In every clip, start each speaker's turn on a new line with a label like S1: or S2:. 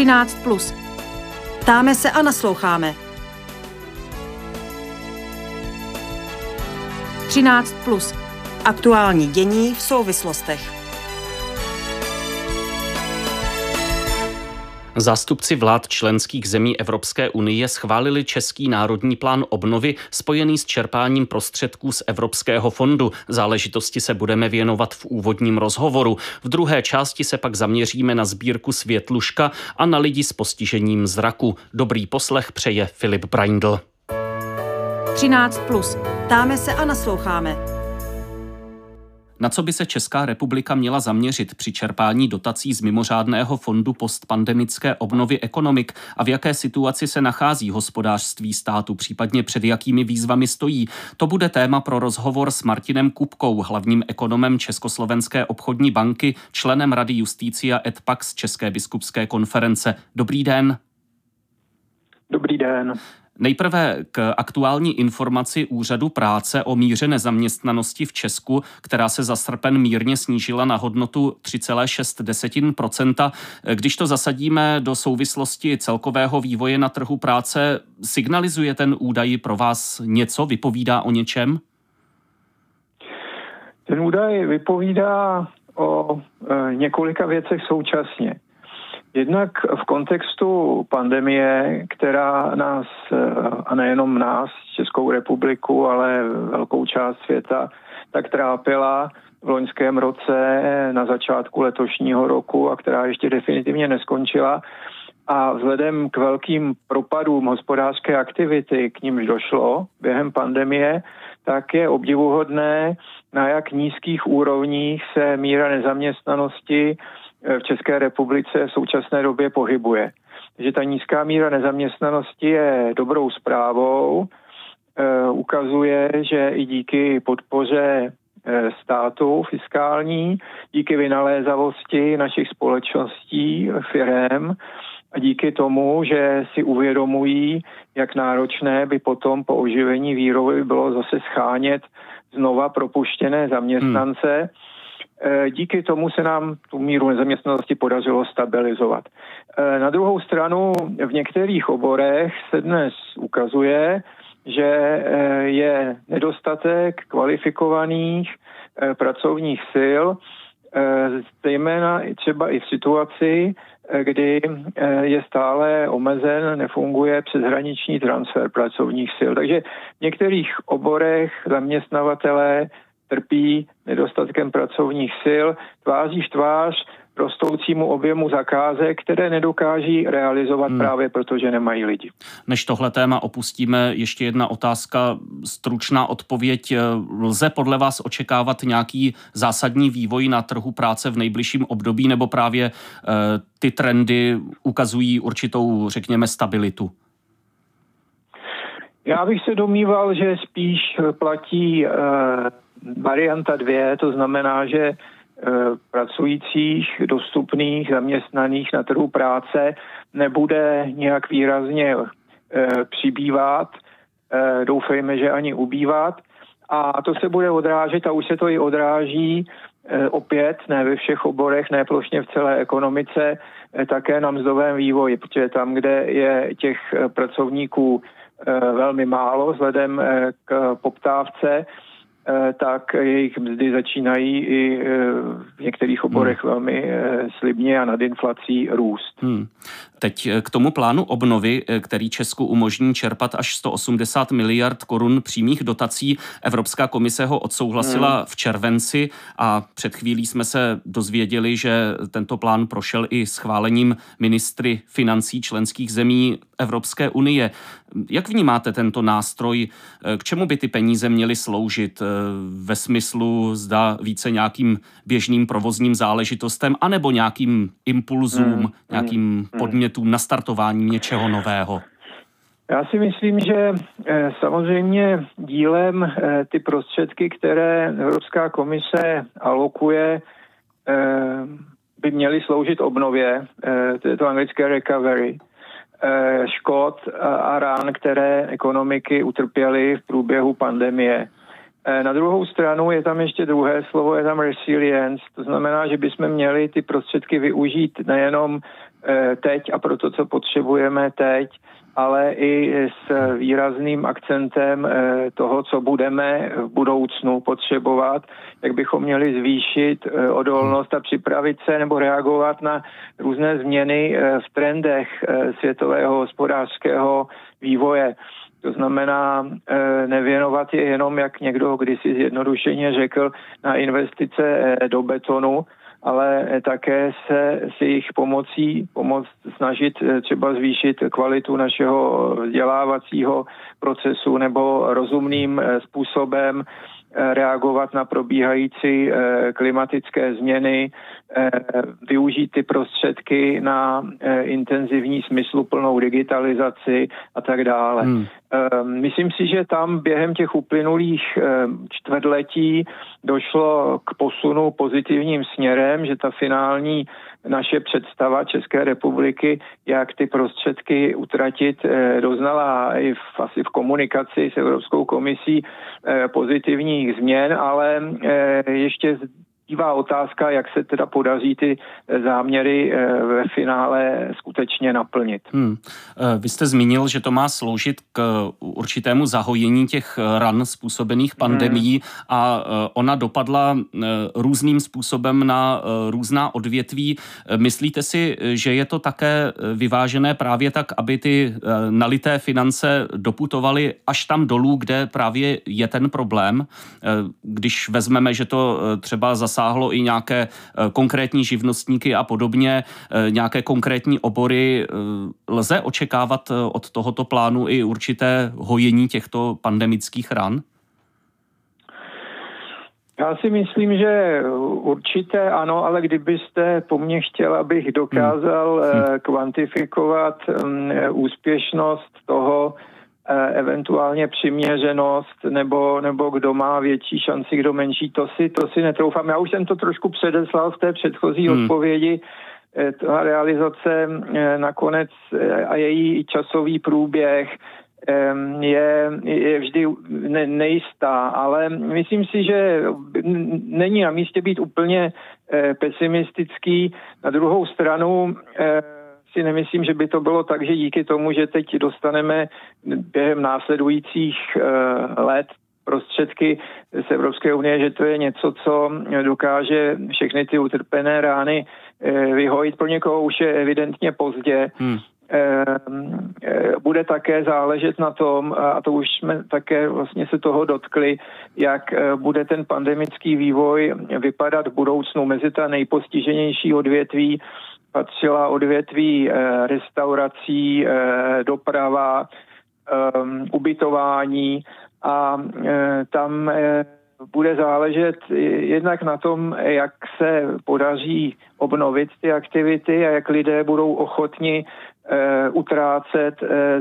S1: 13. Plus. Ptáme se a nasloucháme. 13. Plus. Aktuální dění v souvislostech.
S2: Zástupci vlád členských zemí Evropské unie schválili Český národní plán obnovy spojený s čerpáním prostředků z Evropského fondu. Záležitosti se budeme věnovat v úvodním rozhovoru. V druhé části se pak zaměříme na sbírku Světluška a na lidi s postižením zraku. Dobrý poslech přeje Filip Braindl.
S1: 13. Plus. Ptáme se a nasloucháme.
S2: Na co by se Česká republika měla zaměřit při čerpání dotací z mimořádného fondu postpandemické obnovy ekonomik a v jaké situaci se nachází hospodářství státu, případně před jakými výzvami stojí? To bude téma pro rozhovor s Martinem Kupkou, hlavním ekonomem Československé obchodní banky, členem Rady Justícia et Pax České biskupské konference. Dobrý den.
S3: Dobrý den.
S2: Nejprve k aktuální informaci Úřadu práce o míře nezaměstnanosti v Česku, která se za srpen mírně snížila na hodnotu 3,6% Když to zasadíme do souvislosti celkového vývoje na trhu práce, signalizuje ten údaj pro vás něco, vypovídá o něčem?
S3: Ten údaj vypovídá o e, několika věcech současně. Jednak v kontextu pandemie, která nás, eh, a nejenom nás, Českou republiku, ale velkou část světa, tak trápila v loňském roce na začátku letošního roku a která ještě definitivně neskončila. A vzhledem k velkým propadům hospodářské aktivity, k nímž došlo během pandemie, tak je obdivuhodné, na jak nízkých úrovních se míra nezaměstnanosti v České republice v současné době pohybuje. Takže ta nízká míra nezaměstnanosti je dobrou zprávou. E, ukazuje, že i díky podpoře e, státu fiskální, díky vynalézavosti našich společností, firm a díky tomu, že si uvědomují, jak náročné by potom po oživení výroby bylo zase schánět znova propuštěné zaměstnance, hmm Eh, díky tomu se nám tu míru nezaměstnanosti podařilo stabilizovat. Eh, na druhou stranu v některých oborech se dnes ukazuje, že eh, je nedostatek kvalifikovaných pracovních sil, zejména třeba i v situaci, kdy je stále omezen, nefunguje přeshraniční transfer pracovních sil. Takže v některých oborech zaměstnavatelé trpí nedostatkem pracovních sil, tváří v tvář rostoucímu objemu zakázek, které nedokáží realizovat hmm. právě protože nemají lidi.
S2: Než tohle téma opustíme, ještě jedna otázka, stručná odpověď. Lze podle vás očekávat nějaký zásadní vývoj na trhu práce v nejbližším období, nebo právě e, ty trendy ukazují určitou, řekněme, stabilitu?
S3: Já bych se domýval, že spíš platí e, varianta dvě, to znamená, že e, pracujících, dostupných, zaměstnaných na trhu práce nebude nějak výrazně e, přibývat, e, doufejme, že ani ubývat. A to se bude odrážet a už se to i odráží opět, ne ve všech oborech, ne plošně v celé ekonomice, také na mzdovém vývoji, protože tam, kde je těch pracovníků velmi málo vzhledem k poptávce, tak jejich mzdy začínají i eh, v některých oborech hmm. velmi eh, slibně a nad inflací růst. Hmm.
S2: Teď k tomu plánu obnovy, který Česku umožní čerpat až 180 miliard korun přímých dotací. Evropská komise ho odsouhlasila hmm. v červenci a před chvílí jsme se dozvěděli, že tento plán prošel i schválením ministry financí členských zemí Evropské unie. Jak vnímáte tento nástroj? K čemu by ty peníze měly sloužit? Ve smyslu zda více nějakým běžným provozním záležitostem, anebo nějakým impulzům, hmm, nějakým hmm, podmětům, nastartováním něčeho nového?
S3: Já si myslím, že eh, samozřejmě dílem eh, ty prostředky, které Evropská komise alokuje, eh, by měly sloužit obnově, to je to anglické recovery. Eh, škod a rán, které ekonomiky utrpěly v průběhu pandemie. Eh, na druhou stranu je tam ještě druhé slovo, je tam resilience, to znamená, že bychom měli ty prostředky využít nejenom teď a pro to, co potřebujeme teď, ale i s výrazným akcentem toho, co budeme v budoucnu potřebovat, jak bychom měli zvýšit odolnost a připravit se nebo reagovat na různé změny v trendech světového hospodářského vývoje. To znamená eh, nevěnovat je jenom, jak někdo kdysi zjednodušeně řekl, na investice eh, do betonu, ale také se s jejich pomocí pomoct snažit eh, třeba zvýšit kvalitu našeho vzdělávacího procesu nebo rozumným způsobem reagovat na probíhající klimatické změny, využít ty prostředky na intenzivní smysluplnou digitalizaci a tak dále. Hmm. Myslím si, že tam během těch uplynulých čtvrtletí došlo k posunu pozitivním směrem, že ta finální naše představa České republiky, jak ty prostředky utratit, eh, doznala i v, asi v komunikaci s Evropskou komisí eh, pozitivních změn, ale eh, ještě zbývá otázka, jak se teda podaří ty eh, záměry eh, ve finále skutečně naplnit. Hmm.
S2: Eh, vy jste zmínil, že to má sloužit k určitému zahojení těch ran způsobených pandemí hmm. a ona dopadla různým způsobem na různá odvětví. Myslíte si, že je to také vyvážené právě tak, aby ty nalité finance doputovaly až tam dolů, kde právě je ten problém? Když vezmeme, že to třeba zase zasáhlo i nějaké eh, konkrétní živnostníky a podobně, eh, nějaké konkrétní obory. Eh, lze očekávat od tohoto plánu i určité hojení těchto pandemických ran?
S3: Já si myslím, že určitě ano, ale kdybyste po mně chtěl, abych dokázal hmm. kvantifikovat mm, úspěšnost toho, eventuálně přiměřenost nebo, nebo kdo má větší šanci, kdo menší, to si, to si netroufám. Já už jsem to trošku předeslal v té předchozí hmm. odpovědi. Eh, ta realizace eh, nakonec a její časový průběh je, je vždy ne, nejistá, ale myslím si, že není na místě být úplně pesimistický. Na druhou stranu si nemyslím, že by to bylo tak, že díky tomu, že teď dostaneme během následujících uh, let prostředky z Evropské unie, že to je něco, co dokáže všechny ty utrpené rány uh, vyhojit. Pro někoho už je evidentně pozdě. Hmm. Eh, bude také záležet na tom, a to už jsme také vlastně se toho dotkli, jak bude ten pandemický vývoj vypadat v budoucnu mezi ta nejpostiženější odvětví patřila odvětví eh, restaurací, eh, doprava, ehm, ubytování a eh, tam bude záležet jednak na tom, jak se podaří obnovit ty aktivity a jak lidé budou ochotni utrácet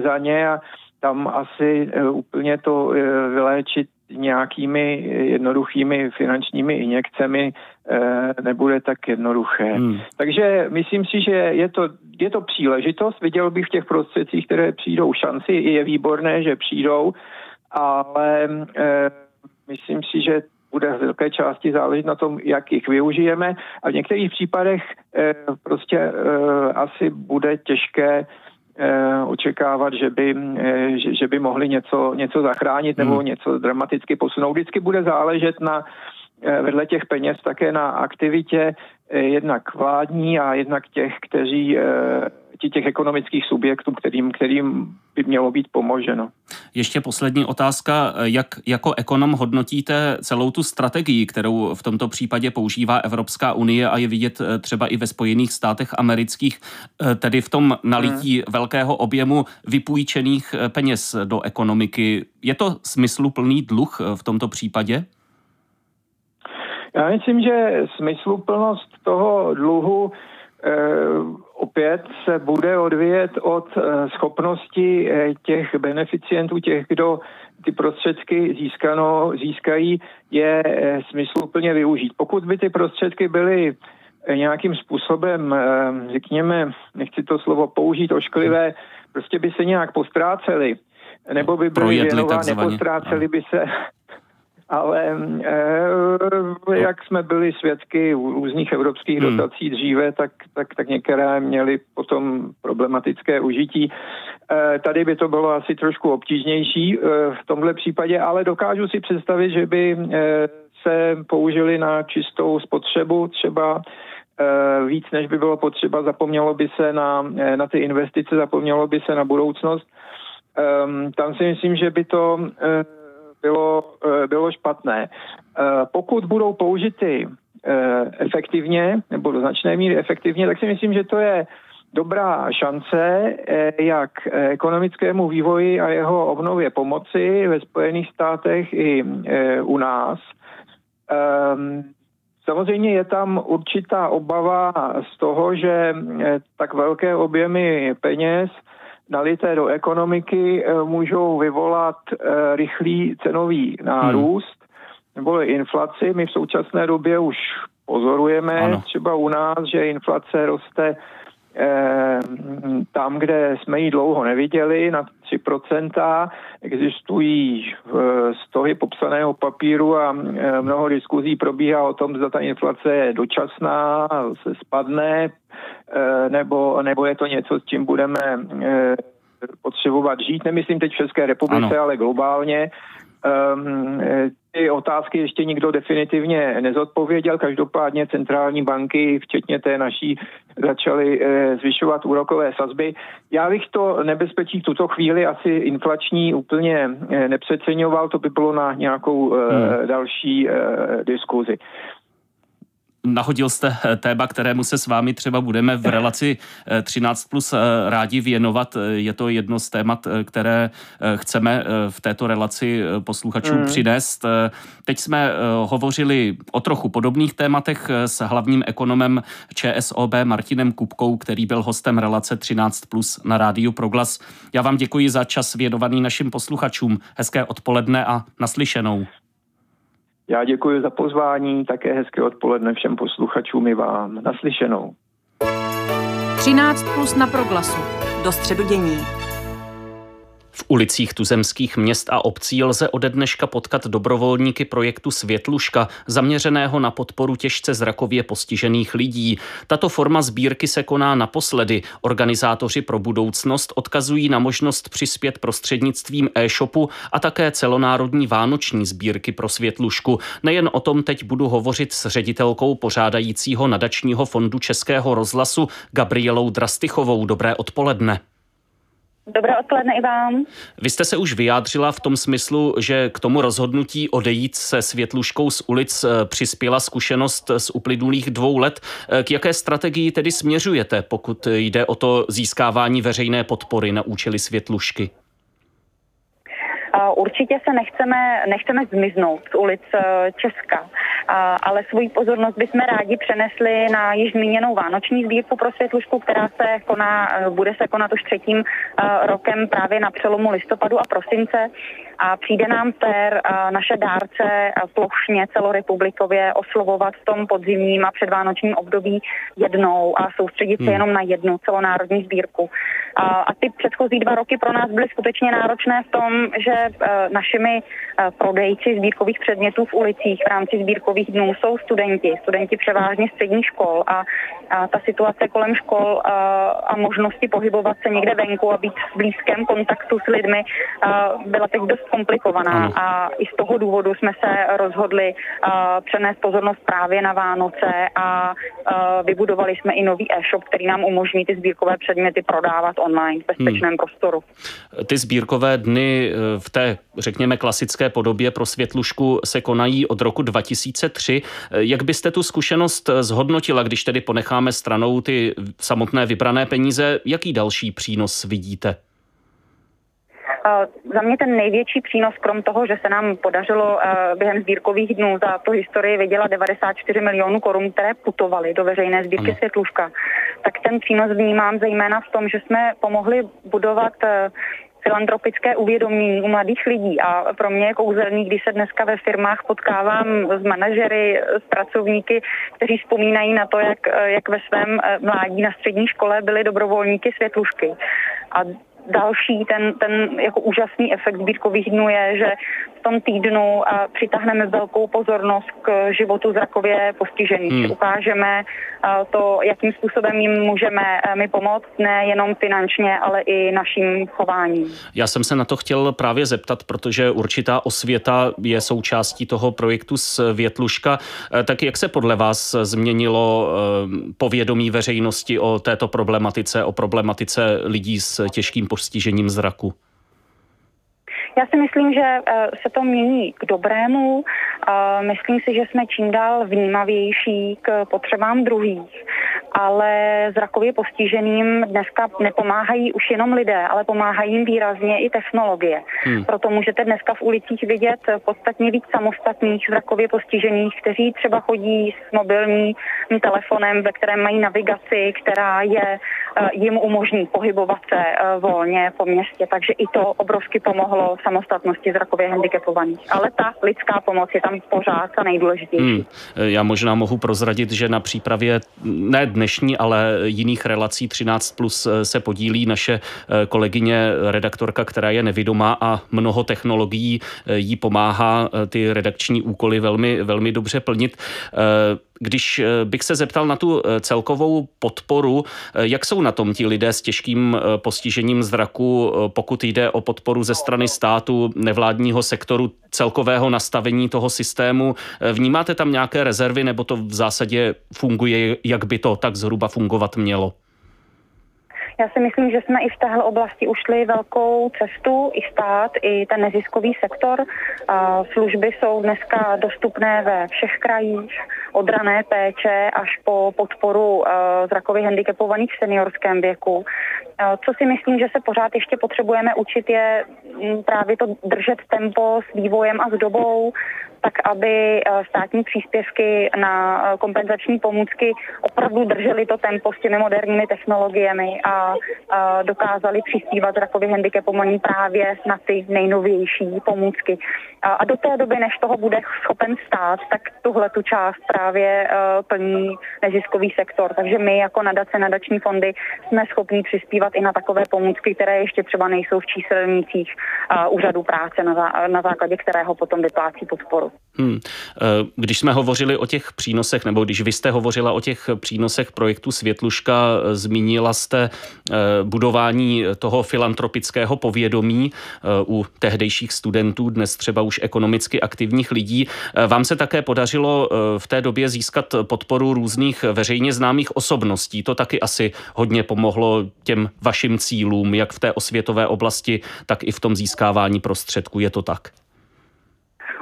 S3: za ně a tam asi úplně to vyléčit nějakými jednoduchými finančními injekcemi nebude tak jednoduché. Hmm. Takže myslím si, že je to, je to příležitost. Viděl bych v těch prostředcích, které přijdou šanci. Je výborné, že přijdou, ale eh, myslím si, že bude v velké části záležet na tom, jak jich využijeme a v některých případech eh, prostě asi bude těžké Eh, očekávat, že by, eh, že, že by mohli něco, něco zachránit nebo hmm. něco dramaticky posunout. Vždycky bude záležet na eh, vedle těch peněz také na aktivitě jednak vládní a jednak těch, kteří těch ekonomických subjektů, kterým, kterým by mělo být pomoženo.
S2: Ještě poslední otázka. Jak jako ekonom hodnotíte celou tu strategii, kterou v tomto případě používá Evropská unie a je vidět eh, třeba i ve Spojených státech amerických, eh, tedy v tom nalití hmm. velkého objemu vypůjčených eh, peněz do ekonomiky. Je to smysluplný dluh v tomto případě?
S3: Já myslím, že smysluplnost toho dluhu opět se bude odvíjet od eh, schopnosti eh, těch beneficientů, těch, kdo ty prostředky získano, získají, je eh, smysluplně využít. Pokud by ty prostředky byly nějakým způsobem, řekněme, nechci to slovo použít ošklivé, prostě by se nějak postráceli, nebo by byly věnovány, nepostráceli by se ale e, jak jsme byli svědky u různých evropských hmm. dotací dříve, tak, tak, tak některé měly potom problematické užití. E, tady by to bylo asi trošku obtížnější e, v tomhle případě, ale dokážu si představit, že by e, se použili na čistou spotřebu třeba víc, než by bylo potřeba, zapomnělo by se na, na ty investice, zapomnělo by se na budoucnost. Um, tam si myslím, že by to uh, bylo, uh, bylo špatné. Uh, pokud budou použity uh, efektivně, nebo do značné míry efektivně, tak si myslím, že to je dobrá šance, jak ekonomickému vývoji a jeho obnově pomoci ve Spojených státech i u nás. Um, Samozřejmě je tam určitá obava z toho, že tak velké objemy peněz nalité do ekonomiky eh, můžou vyvolat eh, rychlý cenový nárůst hmm. nebo inflaci. My v současné době už pozorujeme ano. třeba u nás, že inflace roste tam, kde jsme ji dlouho neviděli, na 3%. Existují stohy popsaného papíru a mnoho diskuzí probíhá o tom, zda ta inflace je dočasná, se spadne, nebo, nebo je to něco, s čím budeme potřebovat žít. Nemyslím teď v České republice, ano. ale globálně. Um, ty otázky ještě nikdo definitivně nezodpověděl. Každopádně centrální banky, včetně té naší, začaly e, zvyšovat úrokové sazby. Já bych to nebezpečí v tuto chvíli asi inflační úplně e, nepřeceňoval, to by bylo na nějakou e, hmm. další diskuzi.
S2: Nahodil jste eh, téma, kterému se s vámi třeba budeme v relaci 13 eh, plus eh, rádi věnovat. Je to jedno z témat, které chceme v této relaci posluchačům mm. přinést. Teď jsme hovořili o trochu podobných tématech s hlavním ekonomem ČSOB Martinem Kupkou, který byl hostem relace 13 plus na rádiu Proglas. Já vám děkuji za čas věnovaný našim posluchačům. Hezké odpoledne a naslyšenou.
S3: Já děkuji za pozvání, také hezké odpoledne všem posluchačům i vám. Naslyšenou.
S1: 13 plus na proglasu. Do středu dění.
S2: V ulicích tuzemských měst a obcí lze ode dneška potkat dobrovolníky projektu Světluška, zaměřeného na podporu těžce zrakově postižených lidí. Tato forma sbírky se koná naposledy. Organizátoři pro budoucnost odkazují na možnost přispět prostřednictvím e-shopu a také celonárodní vánoční sbírky pro Světlušku. Nejen o tom teď budu hovořit s ředitelkou pořádajícího nadačního fondu Českého rozhlasu Gabrielou Drastychovou. Dobré odpoledne.
S4: Dobré odpoledne i vám.
S2: Vy jste se už vyjádřila v tom smyslu, že k tomu rozhodnutí odejít se světluškou z ulic eh, přispěla zkušenost z uplynulých dvou let. Eh, k jaké strategii tedy směřujete, pokud jde o to získávání veřejné podpory na účely světlušky?
S4: Určitě se nechceme, nechceme zmiznout z ulic eh, Česka, ale svoji pozornost bychom rádi přenesli na již zmíněnou vánoční sbírku pro světlušku, která se koná, eh, bude se konat už třetím eh, rokem právě na přelomu listopadu a prosince a přijde nám fér naše dárce plošně celorepublikově oslovovat v tom podzimním a předvánočním období jednou a soustředit se hmm. jenom na jednu celonárodní sbírku. A, a ty předchozí dva roky pro nás byly skutečně náročné v tom, že našimi e, prodejci sbírkových předmětů v ulicích v rámci sbírkových dnů jsou studenti, studenti převážně středních škol a, a ta situace kolem škol a, a možnosti pohybovat se někde venku a být v blízkém kontaktu s lidmi a, byla teď dost komplikovaná a i z toho důvodu jsme se rozhodli uh, přenést pozornost právě na Vánoce a uh, vybudovali jsme i nový e-shop, který nám umožní ty sbírkové předměty prodávat online v bezpečném hmm. prostoru.
S2: Ty sbírkové dny v té, řekněme, klasické podobě pro světlušku se konají od roku 2003. E, jak byste tu zkušenost zhodnotila, když tedy ponecháme stranou ty samotné vybrané peníze? Jaký další přínos vidíte?
S4: Za mě ten největší přínos, krom toho, že se nám podařilo eh, během sbírkových dnů za tu historii vydělat 94 milionů korun, které putovaly do veřejné sbírky Světluška, tak ten přínos vnímám zejména v tom, že jsme pomohli budovat eh, filantropické uvědomění u mladých lidí a pro mě je kouzelný, když se dneska ve firmách potkávám s manažery, s pracovníky, kteří vzpomínají na to, jak, eh, jak ve svém mládí na střední škole byli dobrovolníky světlušky. A další ten, ten jako úžasný efekt sbírkových dnů je, že v tom týdnu přitáhneme velkou pozornost k životu zrakově postižených. Hmm. Ukážeme to, jakým způsobem jim můžeme my pomoct, nejenom finančně, ale i naším chováním.
S2: Já jsem se na to chtěl právě zeptat, protože určitá osvěta je součástí toho projektu z Větluška. E, tak jak se podle vás změnilo povědomí veřejnosti o této problematice, o problematice lidí s těžkým postižením zraku?
S4: Já si myslím, že eh, se to mění k dobrému. Myslím si, že jsme čím dál vnímavější k potřebám druhých, ale zrakově postiženým dneska nepomáhají už jenom lidé, ale pomáhají jim výrazně i technologie. Hmm. Proto můžete dneska v ulicích vidět podstatně víc samostatných zrakově postižených, kteří třeba chodí s mobilním telefonem, ve kterém mají navigaci, která je eh, jim umožní pohybovat se eh, volně po městě. Takže i to obrovsky pomohlo samostatnosti zrakově handicapovaných. Ale ta lidská pomoc je tam pořád ta nejdůležitější. Hmm.
S2: Já možná mohu prozradit, že na přípravě ne dnešní, ale jiných relací 13 plus se podílí naše eh, kolegyně redaktorka, která je nevidomá a mnoho technologií eh, jí pomáhá eh, ty redakční úkoly velmi, velmi dobře plnit. Když eh, bych se zeptal na tu eh, celkovou podporu, eh, jak jsou na tom ti lidé s těžkým postižením zraku, pokud jde o podporu ze strany státu, nevládního sektoru, celkového nastavení toho systému? Vnímáte tam nějaké rezervy nebo to v zásadě funguje, jak by to tak zhruba fungovat mělo?
S4: Já si myslím, že jsme i v téhle oblasti ušli velkou cestu, i stát, i ten neziskový sektor. Služby jsou dneska dostupné ve všech krajích, od rané péče až po podporu zrakově handicapovaných v seniorském věku. Co si myslím, že se pořád ještě potřebujeme učit, je právě to držet tempo s vývojem a s dobou, tak aby eh, státní příspěvky na eh, kompenzační pomůcky opravdu držely to tempo s těmi moderními technologiemi a dokázali přispívat zrakově handicapovaní právě na ty nejnovější pomůcky. A do té doby, než toho bude schopen stát, tak tuhle tu část právě eh, plní neziskový sektor. Takže my jako nadace, nadační fondy jsme schopni přispívat i na takové pomůcky, které ještě třeba nejsou v číselnících úřadu práce, na základě kterého potom vyplácí podporu. Hmm.
S2: Eh, když jsme hovořili o těch přínosech, nebo když vy jste hovořila o těch přínosech projektu Světluška, eh, zmínila jste eh, budování toho filantropického povědomí u tehdejších studentů, dnes třeba už ekonomicky aktivních lidí. Vám se také podařilo v té době získat podporu různých veřejně známých osobností. To taky asi hodně pomohlo těm vašim cílům, jak v té osvětové oblasti, tak i v tom získávání prostředků. Je to tak?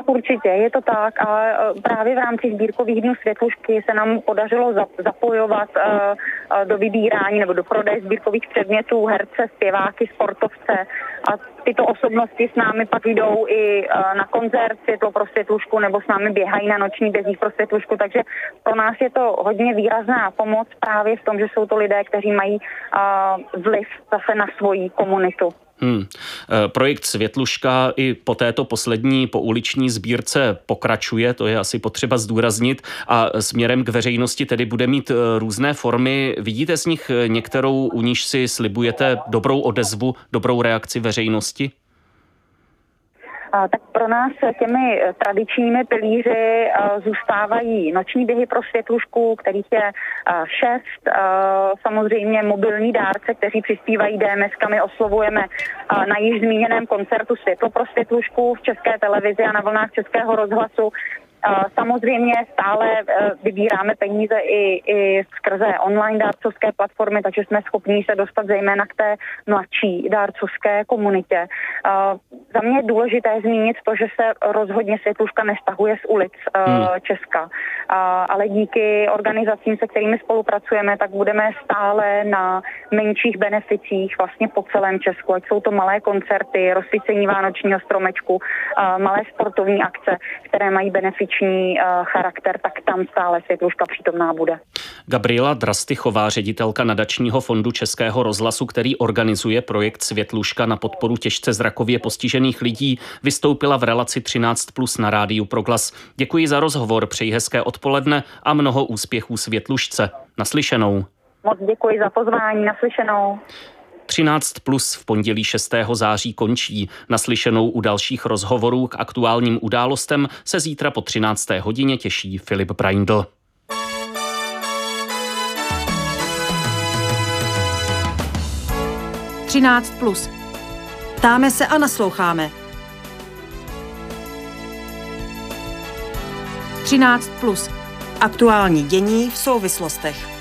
S4: Určitě, je to tak a e, právě v rámci sbírkových dnů světlušky se nám podařilo zapojovat e, e, do vybírání nebo do prodeje sbírkových předmětů herce, zpěváky, sportovce a tyto osobnosti s námi pak jdou i na koncert Světlo pro světlušku nebo s námi běhají na noční bězích pro světlušku, takže pro nás je to hodně výrazná pomoc právě v tom, že jsou to lidé, kteří mají vliv zase na svoji komunitu. Hmm.
S2: Eh, projekt Světluška i po této poslední pouliční sbírce pokračuje, to je asi potřeba zdůraznit, a směrem k veřejnosti tedy bude mít eh, různé formy. Vidíte z nich eh, některou, u níž si slibujete dobrou odezvu, dobrou reakci veřejnosti?
S4: Tak pro nás těmi tradičními pilíři zůstávají noční běhy pro světlušku, kterých je šest, samozřejmě mobilní dárce, kteří přispívají DMS-kami, oslovujeme na již zmíněném koncertu Světlo pro světlušku v České televizi a na vlnách Českého rozhlasu Samozřejmě stále e, vybíráme peníze i, i skrze online dárcovské platformy, takže jsme schopni se dostat zejména k té mladší dárcovské komunitě. Za mě je důležité zmínit to, že se rozhodně světluška nestahuje z ulic e, hmm. Česka, ale díky organizacím, se kterými spolupracujeme, tak budeme stále na menších beneficích vlastně po celém Česku, ať jsou to malé koncerty, rozsvícení vánočního stromečku, malé sportovní akce, které mají benefiční komerční uh, charakter, tak tam stále světluška přítomná bude.
S2: Gabriela Drastychová, ředitelka nadačního fondu Českého rozhlasu, který organizuje projekt Světluška na podporu těžce zrakově postižených lidí, vystoupila v relaci 13 plus na rádiu Proglas. Děkuji za rozhovor, přeji hezké odpoledne a mnoho úspěchů Světlušce. Naslyšenou.
S4: Moc děkuji za pozvání, naslyšenou.
S2: 13 plus v pondělí 6. září končí. Naslyšenou u dalších rozhovorů k aktuálním událostem se zítra po 13. hodině těší Filip Braindl.
S1: Plus. Ptáme se a nasloucháme. 13 plus. Aktuální dění v souvislostech.